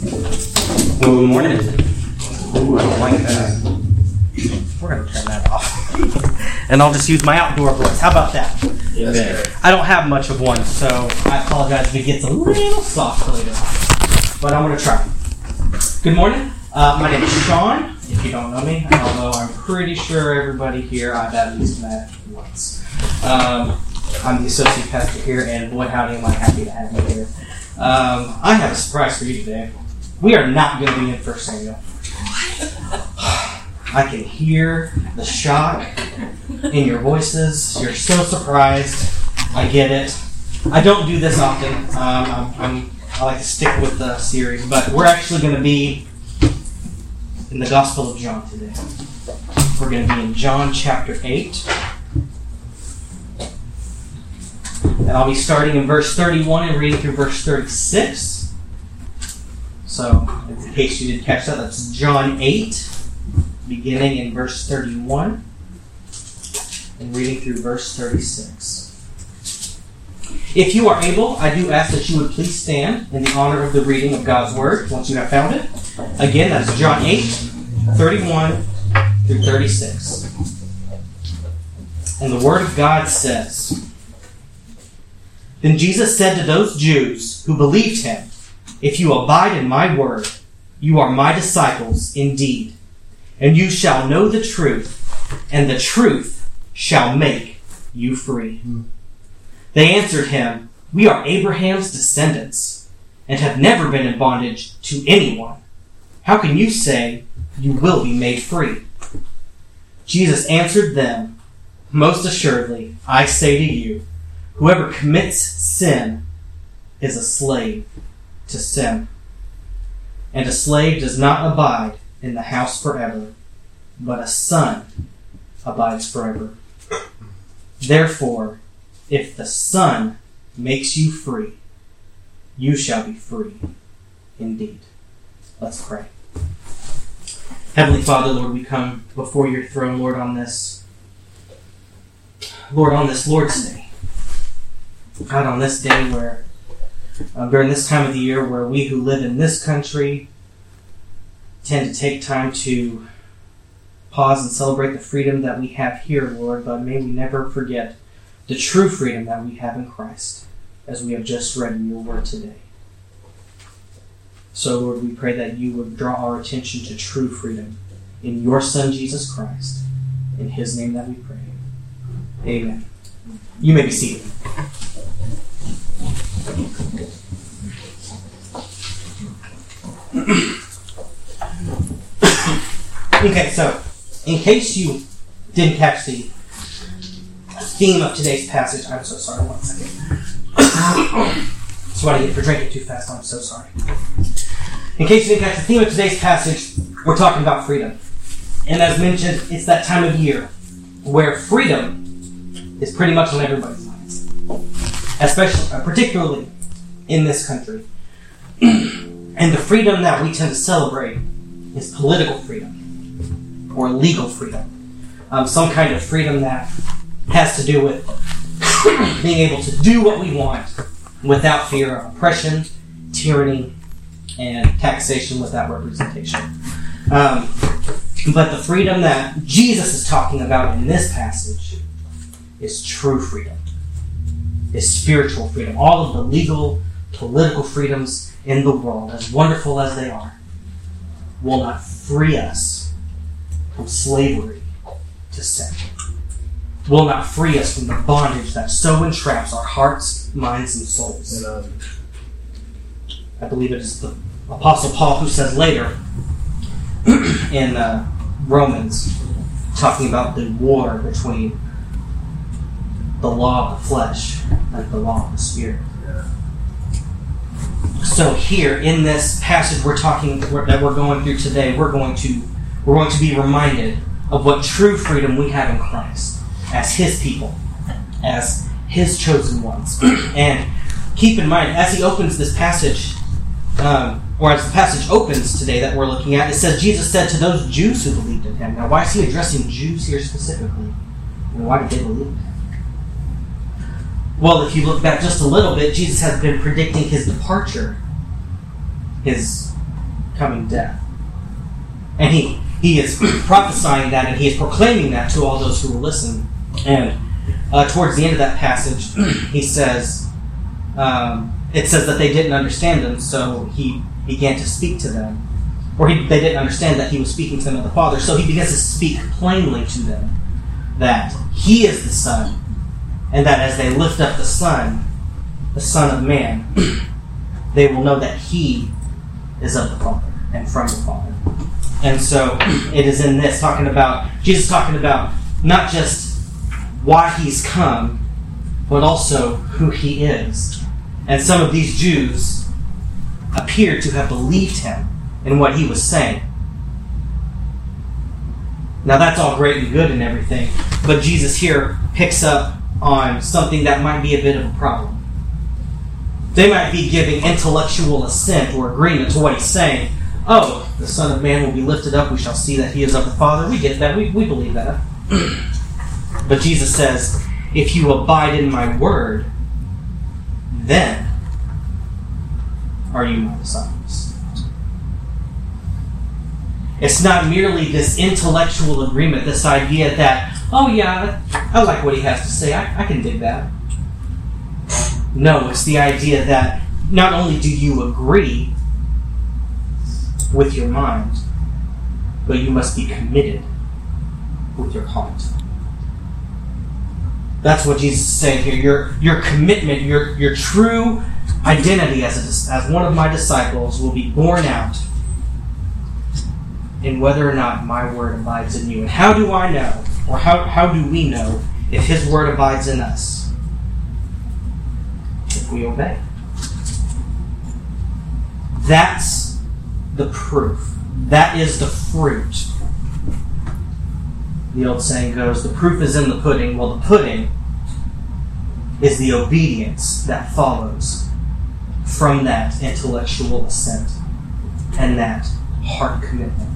Good morning. Ooh, I don't like that. We're gonna turn that off. and I'll just use my outdoor voice. How about that? I don't have much of one, so I apologize if it gets a little soft later. But I'm gonna try. Good morning. Uh, my name is Sean. If you don't know me, although I'm pretty sure everybody here I've at least met once. Um, I'm the associate pastor here, and boy, howdy, am I happy to have you here. Um, I have a surprise for you today. We are not going to be in First Samuel. I can hear the shock in your voices. You're so surprised. I get it. I don't do this often. Um, I'm, I'm, I like to stick with the series, but we're actually going to be in the Gospel of John today. We're going to be in John chapter 8. And I'll be starting in verse 31 and reading through verse 36. So, in case you didn't catch that, that's John 8, beginning in verse 31 and reading through verse 36. If you are able, I do ask that you would please stand in the honor of the reading of God's Word once you have found it. Again, that's John 8, 31 through 36. And the Word of God says Then Jesus said to those Jews who believed him, If you abide in my word, you are my disciples indeed, and you shall know the truth, and the truth shall make you free. They answered him, We are Abraham's descendants, and have never been in bondage to anyone. How can you say you will be made free? Jesus answered them, Most assuredly, I say to you, whoever commits sin is a slave to sin. And a slave does not abide in the house forever, but a son abides forever. Therefore, if the Son makes you free, you shall be free indeed. Let's pray. Heavenly Father, Lord, we come before your throne, Lord, on this, Lord, on this Lord's Day. God, on this day where, uh, during this time of the year, where we who live in this country tend to take time to pause and celebrate the freedom that we have here, Lord, but may we never forget the true freedom that we have in Christ, as we have just read in your word today. So, Lord, we pray that you would draw our attention to true freedom in your Son, Jesus Christ. In his name that we pray. Amen. You may be seated. Okay, so, in case you didn't catch the theme of today's passage. I'm so sorry. One second. That's what I get for drinking too fast. I'm so sorry. In case you didn't catch the theme of today's passage, we're talking about freedom. And as mentioned, it's that time of year where freedom is pretty much on everybody's minds, especially, uh, particularly in this country. And the freedom that we tend to celebrate is political freedom or legal freedom, um, some kind of freedom that has to do with being able to do what we want without fear of oppression, tyranny, and taxation without representation. Um, but the freedom that Jesus is talking about in this passage is true freedom, is spiritual freedom. All of the legal, political freedoms in the world, as wonderful as they are, will not free us from slavery to sin will not free us from the bondage that so entraps our hearts, minds, and souls. I believe it is the Apostle Paul who says later in uh, Romans, talking about the war between the law of the flesh and the law of the spirit. So here in this passage we're talking that we're going through today, we're going to we're going to be reminded of what true freedom we have in Christ as His people, as His chosen ones. and keep in mind, as he opens this passage, um, or as the passage opens today that we're looking at, it says Jesus said to those Jews who believed in Him. Now, why is He addressing Jews here specifically? And why did they believe in Him? Well, if you look back just a little bit, Jesus has been predicting His departure, His coming death. And he, he is prophesying that and he is proclaiming that to all those who will listen. And uh, towards the end of that passage, he says, um, it says that they didn't understand him, so he began to speak to them. Or he, they didn't understand that he was speaking to them of the Father, so he begins to speak plainly to them that he is the Son, and that as they lift up the Son, the Son of Man, they will know that he is of the Father and from the Father. And so it is in this talking about Jesus talking about not just why he's come, but also who he is. And some of these Jews appear to have believed him in what he was saying. Now that's all great and good and everything, but Jesus here picks up on something that might be a bit of a problem. They might be giving intellectual assent or agreement to what he's saying. Oh, the Son of Man will be lifted up. We shall see that he is of the Father. We get that. We, we believe that. but Jesus says, if you abide in my word, then are you my disciples. It's not merely this intellectual agreement, this idea that, oh yeah, I like what he has to say, I, I can dig that. No, it's the idea that not only do you agree with your mind, but you must be committed with your heart. That's what Jesus is saying here. Your, your commitment, your, your true identity as, a, as one of my disciples will be borne out in whether or not my word abides in you. And how do I know, or how, how do we know, if his word abides in us? If we obey. That's the proof. That is the fruit. The old saying goes, the proof is in the pudding. Well, the pudding is the obedience that follows from that intellectual assent and that heart commitment.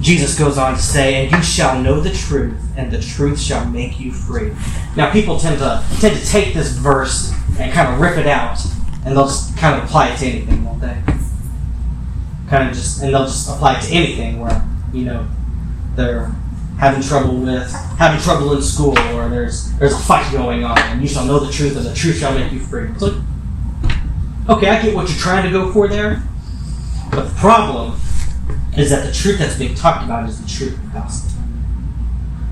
Jesus goes on to say, "And you shall know the truth, and the truth shall make you free." Now, people tend to tend to take this verse and kind of rip it out, and they'll just kind of apply it to anything, won't they? Kind of just, and they'll just apply it to anything where you know they're having trouble with having trouble in school, or there's there's a fight going on, and you shall know the truth, and the truth shall make you free. It's like, okay, I get what you're trying to go for there, but the problem is that the truth that's being talked about is the truth of the gospel.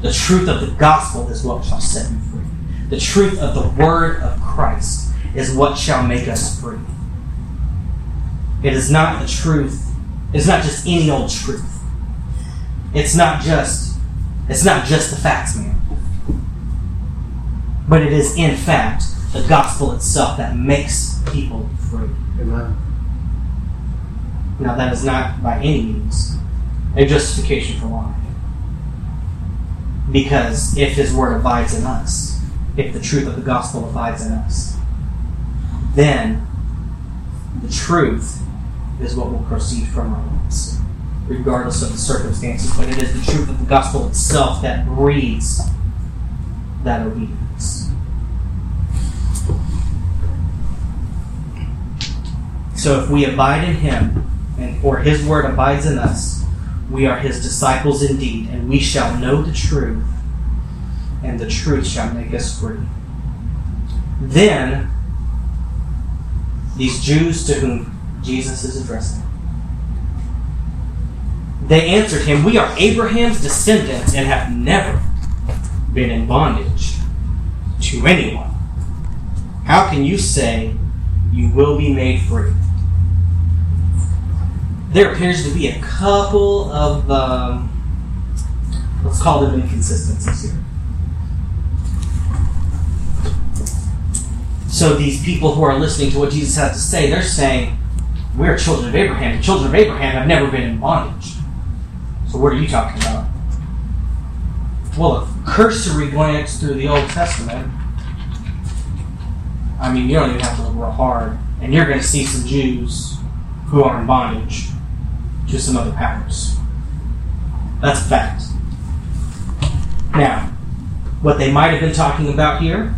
The truth of the gospel is what shall set you free. The truth of the word of Christ is what shall make us free. It is not the truth. It's not just any old truth. It's not just it's not just the facts, man. But it is in fact the gospel itself that makes people free. Amen. Now, that is not by any means a justification for lying. Because if His Word abides in us, if the truth of the gospel abides in us, then the truth is what will proceed from our lips, regardless of the circumstances. But it is the truth of the gospel itself that breeds that obedience. So if we abide in Him, and for his word abides in us, we are his disciples indeed, and we shall know the truth, and the truth shall make us free. Then, these Jews to whom Jesus is addressing, they answered him, We are Abraham's descendants and have never been in bondage to anyone. How can you say you will be made free? There appears to be a couple of, um, let's call them inconsistencies here. So these people who are listening to what Jesus has to say, they're saying, we're children of Abraham. The children of Abraham have never been in bondage. So what are you talking about? Well, a cursory glance through the Old Testament, I mean, you don't even have to look real hard, and you're going to see some Jews who are in bondage to some other powers. That's a fact. Now, what they might have been talking about here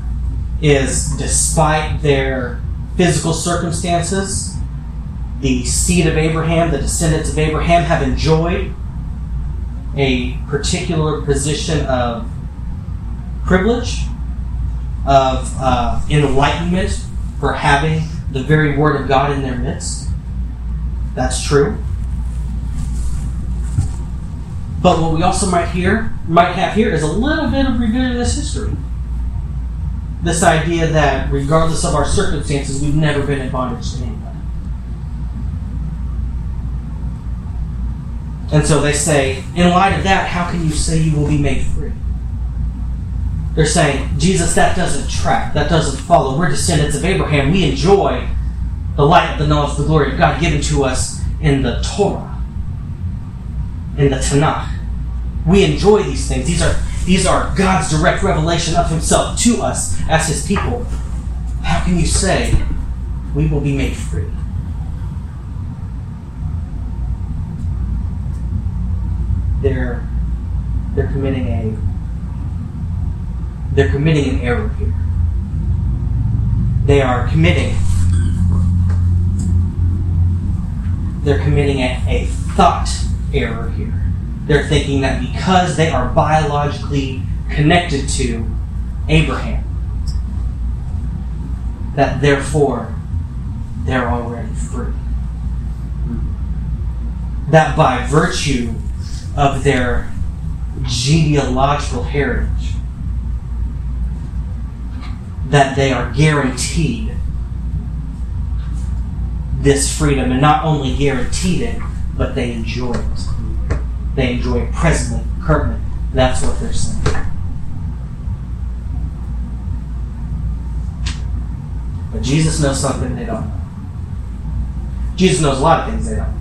is despite their physical circumstances, the seed of Abraham, the descendants of Abraham, have enjoyed a particular position of privilege, of uh, enlightenment for having the very Word of God in their midst. That's true. But what we also might hear, might have here, is a little bit of revisionist history. This idea that regardless of our circumstances, we've never been in bondage to anybody. And so they say, in light of that, how can you say you will be made free? They're saying, Jesus, that doesn't track. That doesn't follow. We're descendants of Abraham. We enjoy the light the knowledge the glory of God given to us in the Torah, in the Tanakh. We enjoy these things. These are, these are God's direct revelation of Himself to us as His people. How can you say we will be made free? they're they're committing a they're committing an error here. They are committing they're committing a, a thought error here. They're thinking that because they are biologically connected to Abraham, that therefore they're already free. That by virtue of their genealogical heritage that they are guaranteed this freedom and not only guaranteed it but they enjoy it. They enjoy it presently currently. That's what they're saying. But jesus knows something they don't know. Jesus knows a lot of things they don't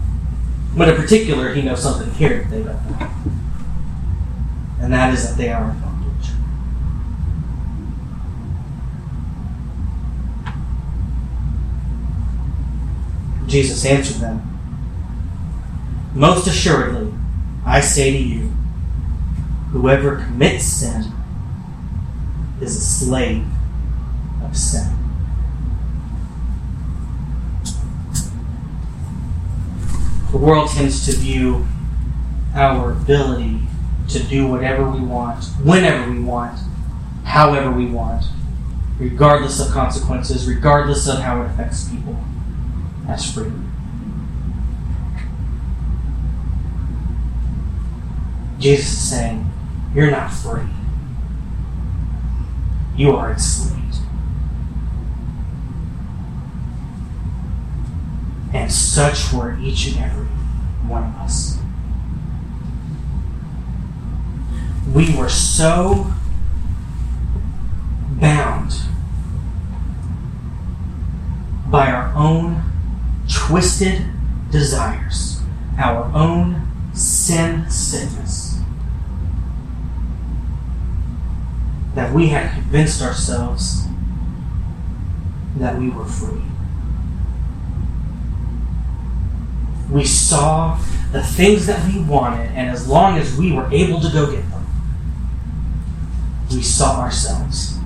but in particular, he knows something here that they don't know. And that is that they are in bondage. Jesus answered them Most assuredly, I say to you, whoever commits sin is a slave of sin. the world tends to view our ability to do whatever we want, whenever we want, however we want, regardless of consequences, regardless of how it affects people, as freedom. Jesus is saying, You're not free. You are enslaved. And such were each and every one of us. We were so bound by our own twisted desires, our own sin sickness, that we had convinced ourselves that we were free. we saw the things that we wanted, and as long as we were able to go get them, we saw ourselves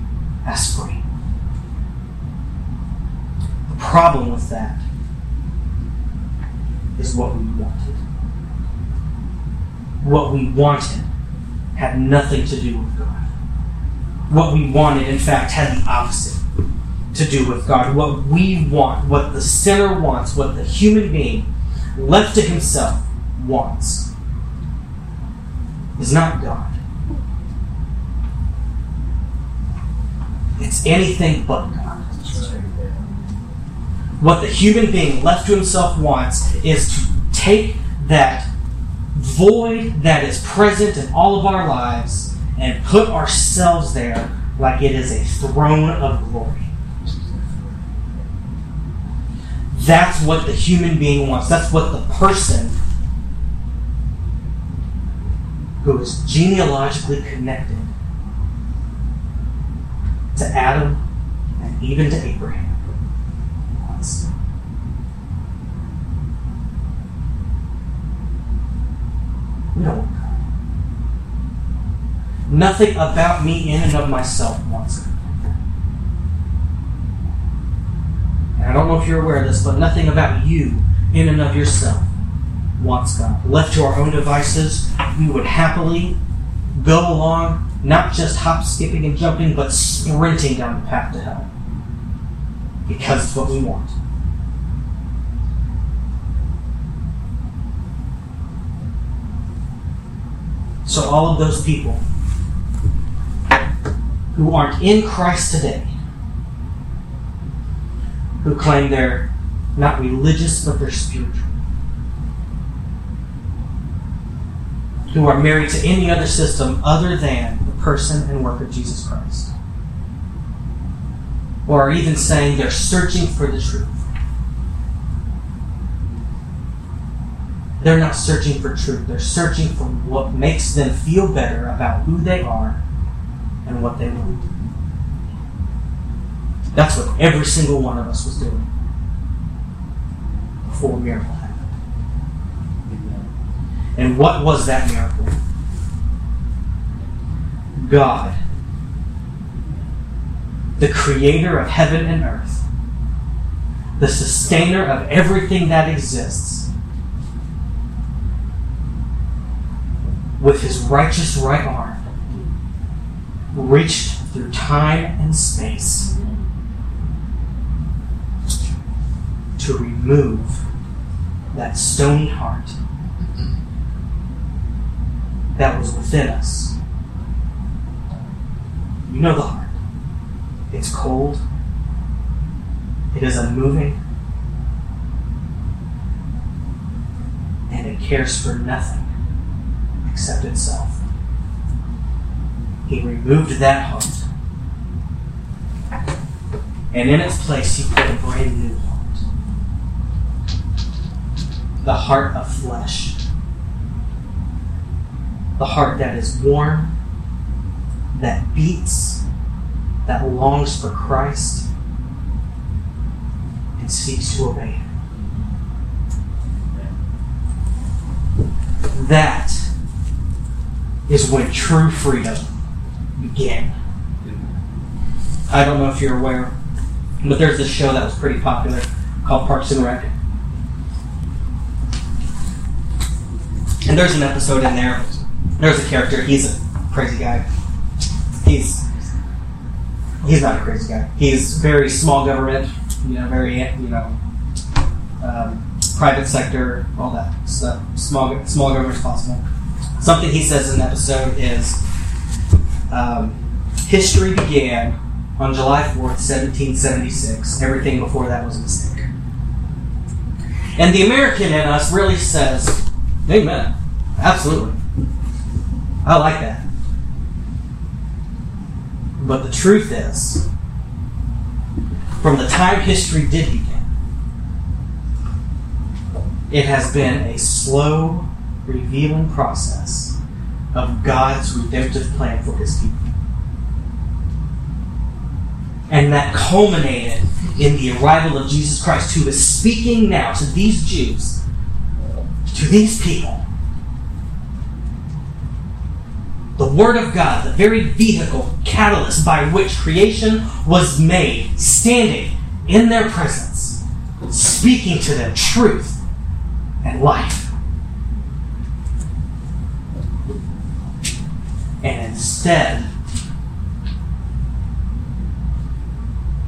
as free. The problem with that is what we wanted. What we wanted had nothing to do with God. What we wanted, in fact, had the opposite to do with God. What we want, what the sinner wants, what the human being left to himself, wants is not God. It's anything but God. What the human being left to himself wants is to take that void that is present in all of our lives and put ourselves there like it is a throne of glory. That's what the human being wants. That's what the person who is genealogically connected to Adam and even to Abraham wants. We don't. Nothing about me in and of myself wants it. And I don't know if you're aware of this, but nothing about you in and of yourself wants God. Left to our own devices, we would happily go along, not just hop, skipping, and jumping, but sprinting down the path to hell. Because it's what we want. So, all of those people who aren't in Christ today, who claim they're not religious but they're spiritual, who are married to any other system other than the person and work of Jesus Christ. Or are even saying they're searching for the truth. They're not searching for truth. They're searching for what makes them feel better about who they are and what they want. That's what every single one of us was doing before a miracle happened. And what was that miracle? God, the creator of heaven and earth, the sustainer of everything that exists, with his righteous right arm, reached through time and space to remove that stony heart that was within us. You know the heart. It's cold. It is unmoving. And it cares for nothing except itself. He removed that heart. And in its place, he put a brand new heart. The heart of flesh the heart that is warm, that beats, that longs for Christ, and seeks to obey Him. That is when true freedom began. I don't know if you're aware, but there's this show that was pretty popular called Parks and Rec. And there's an episode in there there's a character. He's a crazy guy. He's he's not a crazy guy. He's very small government. You know, very you know, um, private sector, all that stuff. Small small government possible. Something he says in the episode is um, history began on July 4th, 1776. Everything before that was a mistake. And the American in us really says, Amen. Absolutely. I like that. But the truth is, from the time history did begin, it has been a slow, revealing process of God's redemptive plan for his people. And that culminated in the arrival of Jesus Christ, who is speaking now to these Jews, to these people, the Word of God, the very vehicle, catalyst by which creation was made, standing in their presence, speaking to them truth and life. And instead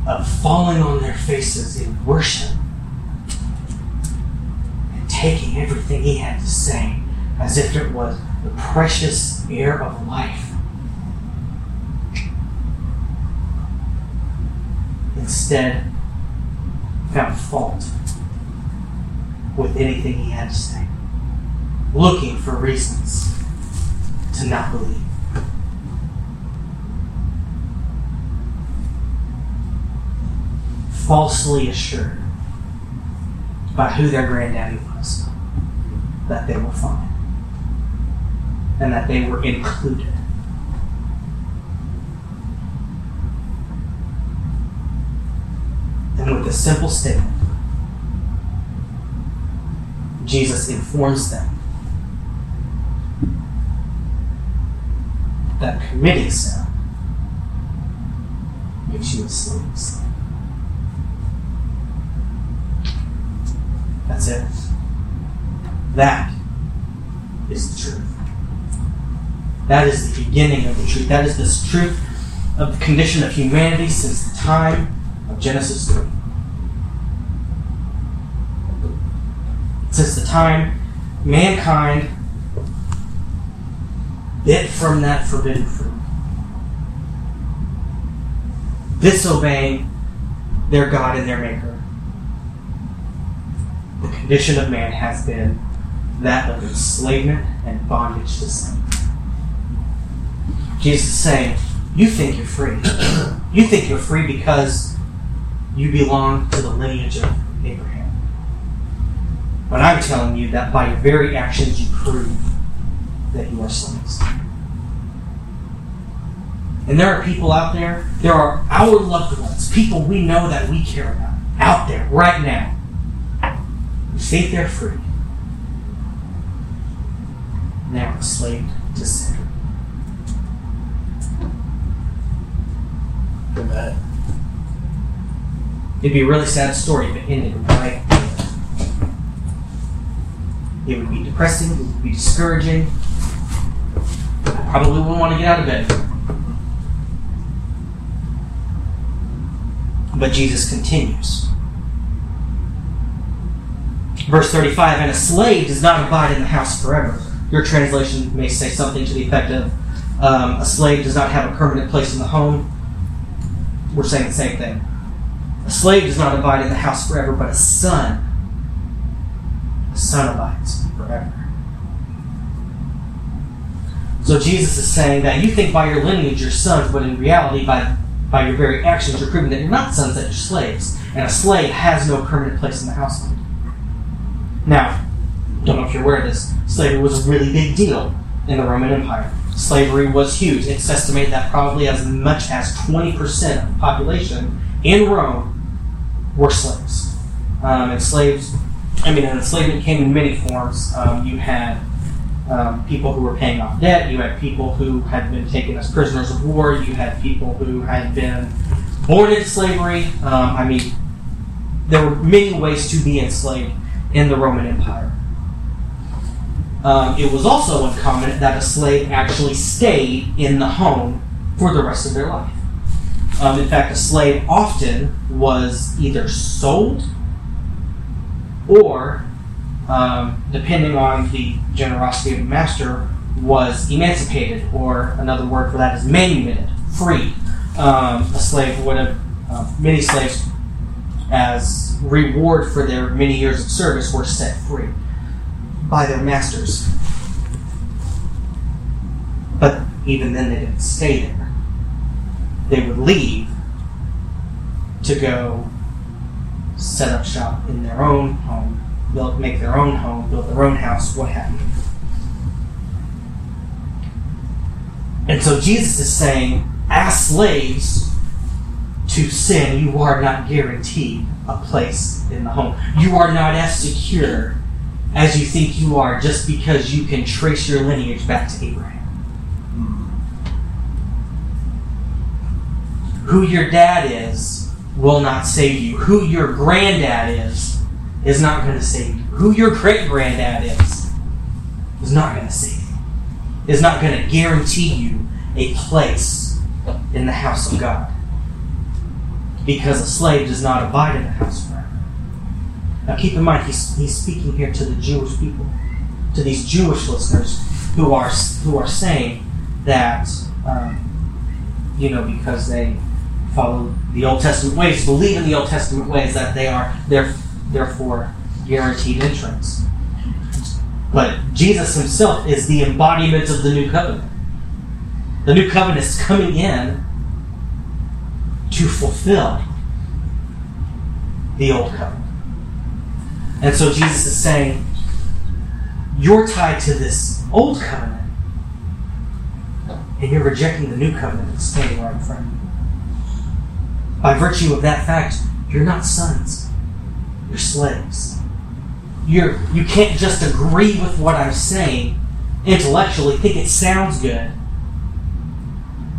of falling on their faces in worship and taking everything he had to say as if it was the precious air of life. Instead, found fault with anything he had to say, looking for reasons to not believe. Falsely assured by who their granddaddy was that they were fine and that they were included. And with a simple statement, Jesus informs them that committing sin makes you a slave. That's it. That is the truth. That is the beginning of the truth. That is the truth of the condition of humanity since the time of Genesis 3. Since the time mankind bit from that forbidden fruit, disobeying their God and their Maker, Mm-hmm. the condition of man has been that of enslavement and bondage to sin. Jesus is saying, You think you're free. You think you're free because you belong to the lineage of Abraham. But I'm telling you that by your very actions you prove that you are slaves. And there are people out there, there are our loved ones, people we know that we care about, out there right now, think they're free. Now enslaved to sin. Amen. It'd be a really sad story if it ended right there. It would be depressing, it would be discouraging. I probably wouldn't want to get out of bed. But Jesus continues. Verse 35 And a slave does not abide in the house forever. Your translation may say something to the effect of um, A slave does not have a permanent place in the home. We're saying the same thing. A slave does not abide in the house forever, but a son, a son abides forever. So Jesus is saying that you think by your lineage you're sons, but in reality, by by your very actions, you're proving that you're not sons, that you're slaves. And a slave has no permanent place in the household. Now, don't know if you're aware of this, slavery was a really big deal in the Roman Empire. Slavery was huge. It's estimated that probably as much as 20% of the population in Rome were slaves. Um, and slaves, I mean, enslavement came in many forms. Um, you had um, people who were paying off debt, you had people who had been taken as prisoners of war, you had people who had been born into slavery. Um, I mean, there were many ways to be enslaved in the Roman Empire. Um, it was also uncommon that a slave actually stayed in the home for the rest of their life. Um, in fact, a slave often was either sold or, um, depending on the generosity of the master, was emancipated, or another word for that is manumitted, free. Um, a slave would have, uh, many slaves, as reward for their many years of service, were set free by their masters. But even then, they didn't stay there they would leave to go set up shop in their own home, build, make their own home, build their own house, what have you. And so Jesus is saying, as slaves to sin, you are not guaranteed a place in the home. You are not as secure as you think you are just because you can trace your lineage back to Abraham. who your dad is will not save you. Who your granddad is is not going to save you. Who your great granddad is is not going to save you. Is not going to guarantee you a place in the house of God. Because a slave does not abide in the house forever. Now keep in mind, he's, he's speaking here to the Jewish people, to these Jewish listeners who are, who are saying that, um, you know, because they follow the Old Testament ways, believe in the Old Testament ways, that they are therefore guaranteed entrance. But Jesus himself is the embodiment of the new covenant. The new covenant is coming in to fulfill the old covenant. And so Jesus is saying, You're tied to this old covenant, and you're rejecting the new covenant that's standing right in front of you. By virtue of that fact, you're not sons, you're slaves. You're, you can't just agree with what I'm saying intellectually, think it sounds good,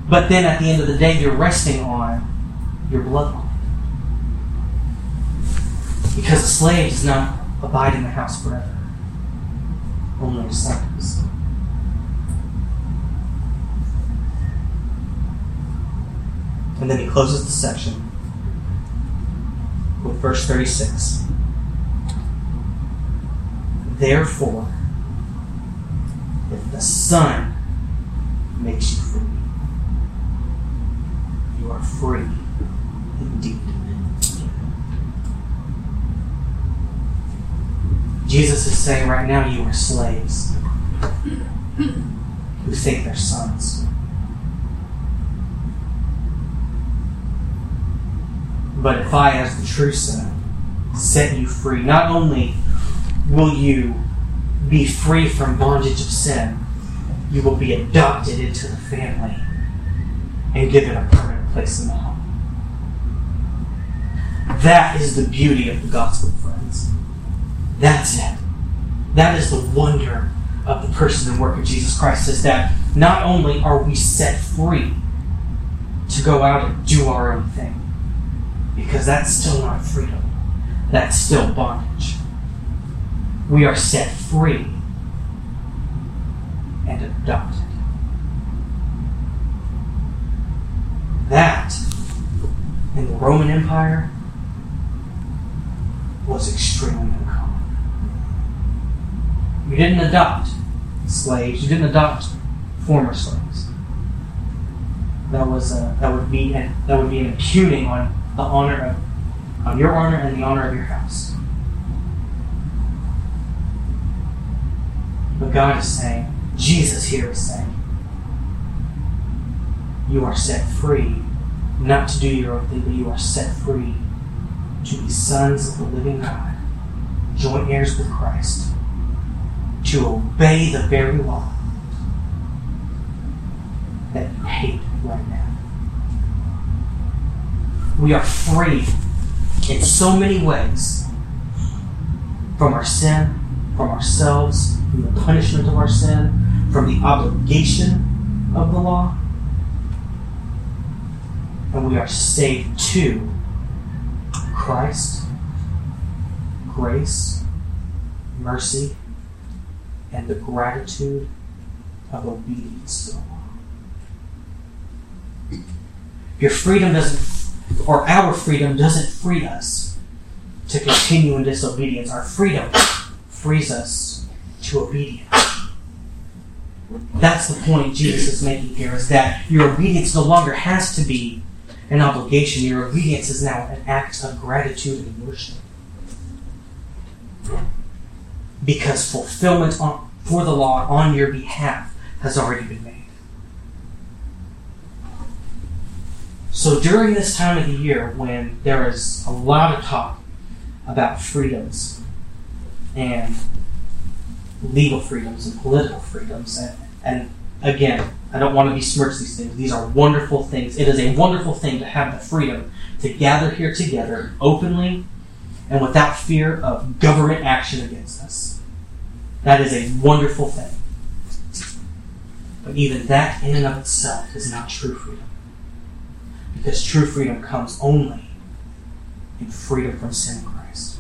but then at the end of the day, you're resting on your bloodline. Because a slave does not abide in the house forever. only a son does. And then he closes the section with verse 36. Therefore, if the Son makes you free, you are free indeed. Jesus is saying right now, you are slaves who think they're sons. But if I, as the true Son, set you free, not only will you be free from bondage of sin, you will be adopted into the family and given a permanent place in the home. That is the beauty of the gospel. That's it. That is the wonder of the person and work of Jesus Christ is that not only are we set free to go out and do our own thing, because that's still not freedom, that's still bondage. We are set free and adopted. That, in the Roman Empire, was extremely. You didn't adopt slaves. You didn't adopt former slaves. That was a, that would be an, that would be an impugning on the honor of on your honor and the honor of your house. But God is saying, Jesus here is saying, you are set free, not to do your own thing, but you are set free to be sons of the living God, joint heirs with Christ, to obey the very law that you hate right now. We are free in so many ways from our sin, from ourselves, from the punishment of our sin, from the obligation of the law. And we are saved to Christ, grace, mercy, and the gratitude of obedience. Your freedom doesn't, or our freedom doesn't free us to continue in disobedience. Our freedom frees us to obedience. That's the point Jesus is making here is that your obedience no longer has to be an obligation. Your obedience is now an act of gratitude and worship. Because fulfillment on, for the law on your behalf has already been made. So during this time of the year when there is a lot of talk about freedoms and legal freedoms and political freedoms, and, and again, I don't want to besmirch these things. These are wonderful things. It is a wonderful thing to have the freedom to gather here together openly and without fear of government action against us. That is a wonderful thing. But even that in and of itself is not true freedom. Because true freedom comes only in freedom from sin in Christ.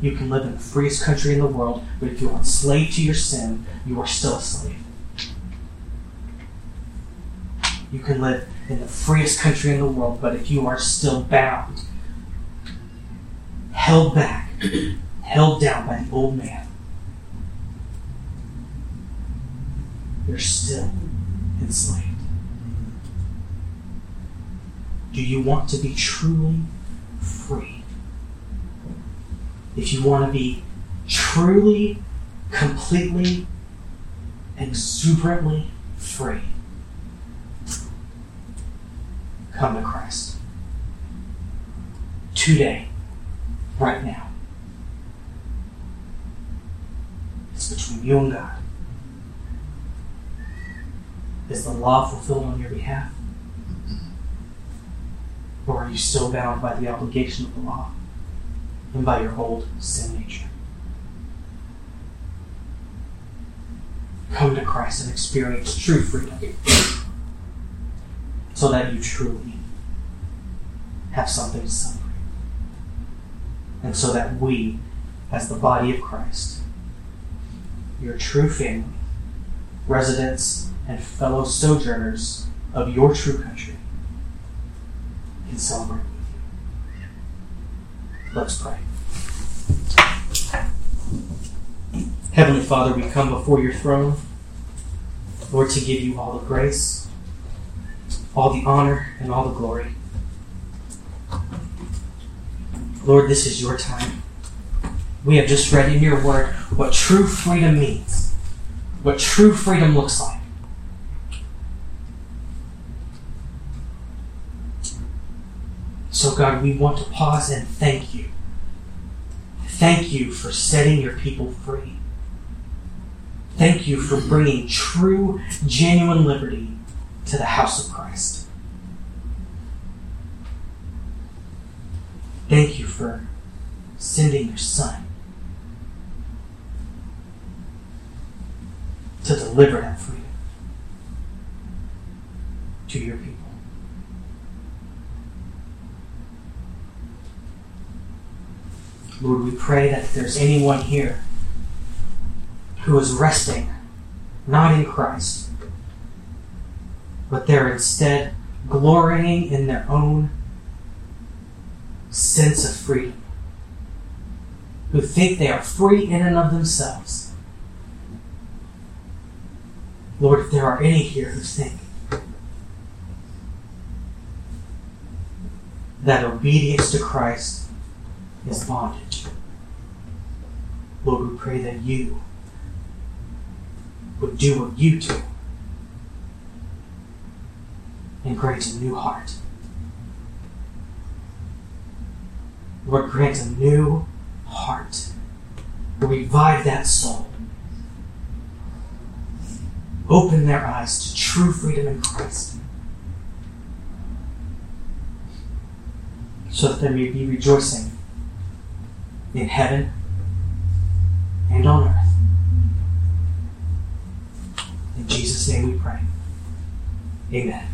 You can live in the freest country in the world, but if you are enslaved to your sin, you are still a slave. You can live in the freest country in the world, but if you are still bound, held back, held down by the old man, you're still enslaved. Do you want to be truly free? If you want to be truly, completely, exuberantly free, come to Christ. Today, right now. You and God. Is the law fulfilled on your behalf? Or are you still bound by the obligation of the law and by your old sin nature? Come to Christ and experience true freedom so that you truly have something to celebrate. And so that we, as the body of Christ, your true family, residents, and fellow sojourners of your true country can celebrate with you. Let's pray. Heavenly Father, we come before your throne, Lord, to give you all the grace, all the honor, and all the glory. Lord, this is your time. We have just read in your word what true freedom means, what true freedom looks like. So, God, we want to pause and thank you. Thank you for setting your people free. Thank you for bringing true, genuine liberty to the house of Christ. Thank you for sending your Son to deliver that freedom to your people. Lord, we pray that if there's anyone here who is resting not in Christ, but they're instead glorying in their own sense of freedom, who think they are free in and of themselves. Lord, if there are any here who think that obedience to Christ is bondage, Lord, we pray that you would do what you do and grant a new heart. Lord, grant a new heart. Revive that soul. Open their eyes to true freedom in Christ. So that they may be rejoicing in heaven and on earth. In Jesus' name we pray. Amen.